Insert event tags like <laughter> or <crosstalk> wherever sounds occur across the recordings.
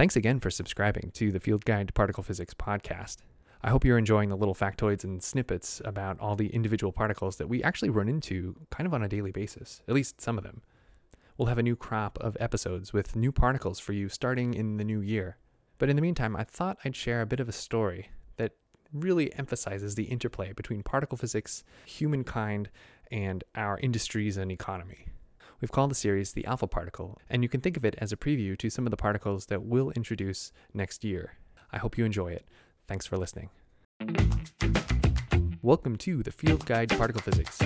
Thanks again for subscribing to the Field Guide to Particle Physics podcast. I hope you're enjoying the little factoids and snippets about all the individual particles that we actually run into kind of on a daily basis, at least some of them. We'll have a new crop of episodes with new particles for you starting in the new year. But in the meantime, I thought I'd share a bit of a story that really emphasizes the interplay between particle physics, humankind, and our industries and economy. We've called the series the Alpha Particle, and you can think of it as a preview to some of the particles that we'll introduce next year. I hope you enjoy it. Thanks for listening. Welcome to the Field Guide to Particle Physics.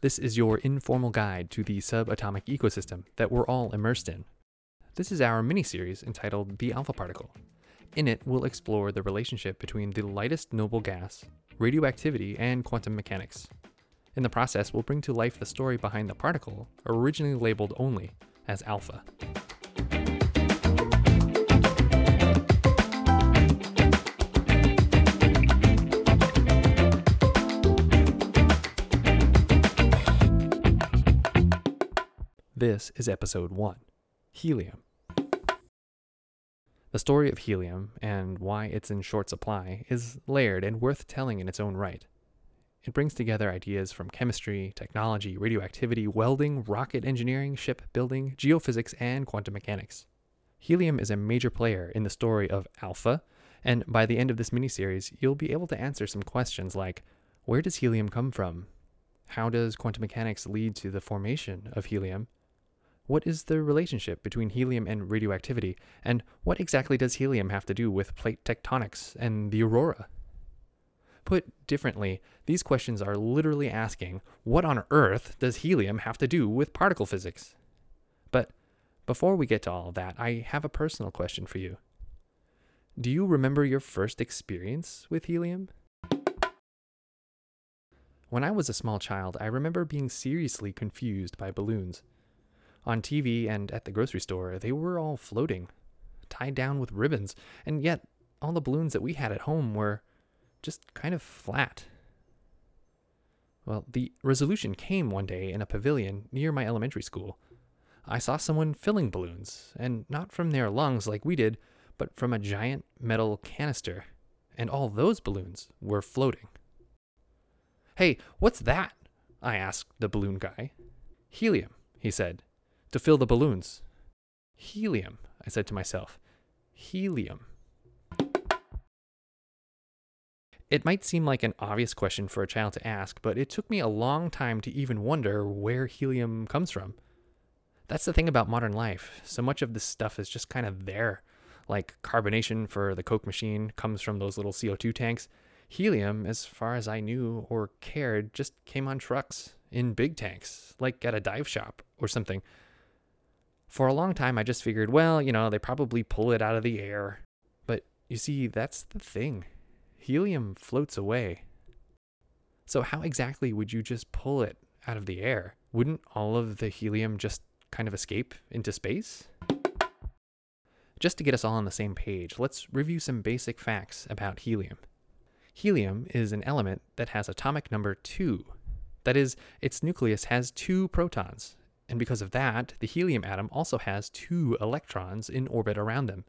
This is your informal guide to the subatomic ecosystem that we're all immersed in. This is our mini series entitled The Alpha Particle. In it, we'll explore the relationship between the lightest noble gas, radioactivity, and quantum mechanics. In the process, we'll bring to life the story behind the particle, originally labeled only as alpha. This is episode 1 Helium. The story of helium and why it's in short supply is layered and worth telling in its own right. It brings together ideas from chemistry, technology, radioactivity, welding, rocket engineering, shipbuilding, geophysics, and quantum mechanics. Helium is a major player in the story of Alpha, and by the end of this miniseries, you'll be able to answer some questions like where does helium come from? How does quantum mechanics lead to the formation of helium? What is the relationship between helium and radioactivity? And what exactly does helium have to do with plate tectonics and the aurora? Put differently, these questions are literally asking what on earth does helium have to do with particle physics? But before we get to all that, I have a personal question for you. Do you remember your first experience with helium? When I was a small child, I remember being seriously confused by balloons. On TV and at the grocery store, they were all floating, tied down with ribbons, and yet all the balloons that we had at home were just kind of flat. Well, the resolution came one day in a pavilion near my elementary school. I saw someone filling balloons, and not from their lungs like we did, but from a giant metal canister, and all those balloons were floating. Hey, what's that? I asked the balloon guy. Helium, he said, to fill the balloons. Helium, I said to myself. Helium. It might seem like an obvious question for a child to ask, but it took me a long time to even wonder where helium comes from. That's the thing about modern life. So much of this stuff is just kind of there. Like carbonation for the Coke machine comes from those little CO2 tanks. Helium, as far as I knew or cared, just came on trucks in big tanks, like at a dive shop or something. For a long time, I just figured, well, you know, they probably pull it out of the air. But you see, that's the thing helium floats away. So, how exactly would you just pull it out of the air? Wouldn't all of the helium just kind of escape into space? Just to get us all on the same page, let's review some basic facts about helium. Helium is an element that has atomic number 2. That is, its nucleus has two protons, and because of that, the helium atom also has two electrons in orbit around them.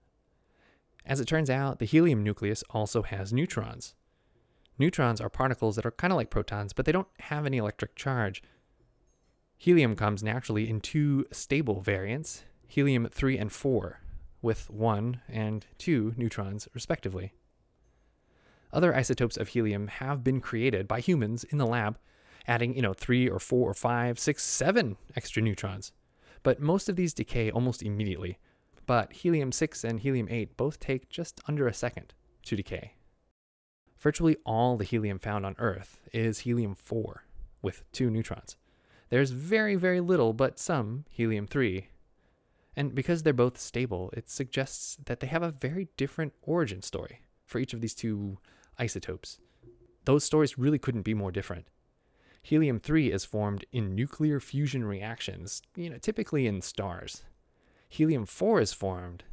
As it turns out, the helium nucleus also has neutrons. Neutrons are particles that are kind of like protons, but they don't have any electric charge. Helium comes naturally in two stable variants, helium 3 and 4, with 1 and 2 neutrons respectively. Other isotopes of helium have been created by humans in the lab, adding, you know, 3 or 4 or 5, 6, 7 extra neutrons. But most of these decay almost immediately, but helium 6 and helium 8 both take just under a second to decay. Virtually all the helium found on Earth is helium 4 with two neutrons. There's very, very little, but some helium 3. And because they're both stable, it suggests that they have a very different origin story for each of these two isotopes. Those stories really couldn't be more different. Helium 3 is formed in nuclear fusion reactions, you know, typically in stars helium 4 is formed?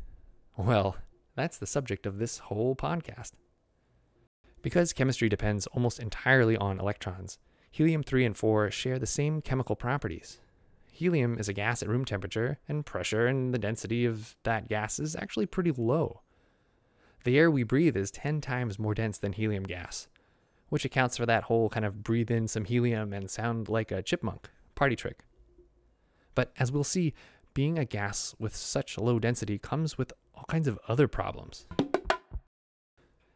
Well, that's the subject of this whole podcast. Because chemistry depends almost entirely on electrons, helium 3 and 4 share the same chemical properties. Helium is a gas at room temperature, and pressure and the density of that gas is actually pretty low. The air we breathe is 10 times more dense than helium gas, which accounts for that whole kind of breathe in some helium and sound like a chipmunk party trick. But as we'll see, being a gas with such low density comes with all kinds of other problems.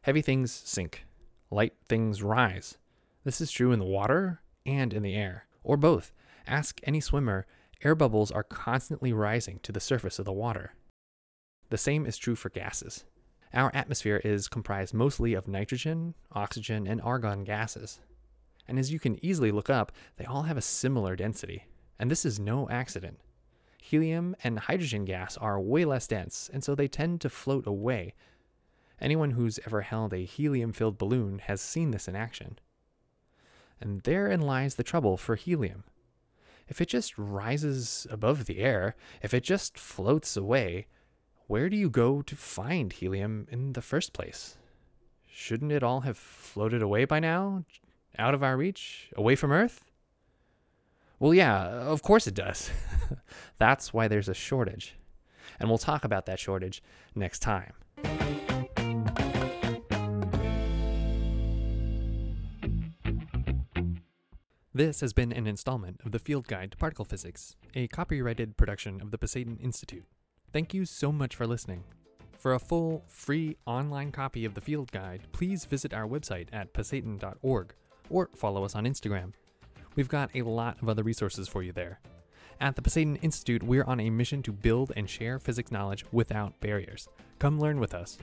Heavy things sink, light things rise. This is true in the water and in the air, or both. Ask any swimmer, air bubbles are constantly rising to the surface of the water. The same is true for gases. Our atmosphere is comprised mostly of nitrogen, oxygen, and argon gases. And as you can easily look up, they all have a similar density. And this is no accident. Helium and hydrogen gas are way less dense, and so they tend to float away. Anyone who's ever held a helium filled balloon has seen this in action. And therein lies the trouble for helium. If it just rises above the air, if it just floats away, where do you go to find helium in the first place? Shouldn't it all have floated away by now? Out of our reach? Away from Earth? Well, yeah, uh, of course it does. <laughs> That's why there's a shortage. And we'll talk about that shortage next time. This has been an installment of the Field Guide to Particle Physics, a copyrighted production of the Pasayten Institute. Thank you so much for listening. For a full, free online copy of the Field Guide, please visit our website at pasayten.org or follow us on Instagram. We've got a lot of other resources for you there. At the Pasayten Institute, we're on a mission to build and share physics knowledge without barriers. Come learn with us.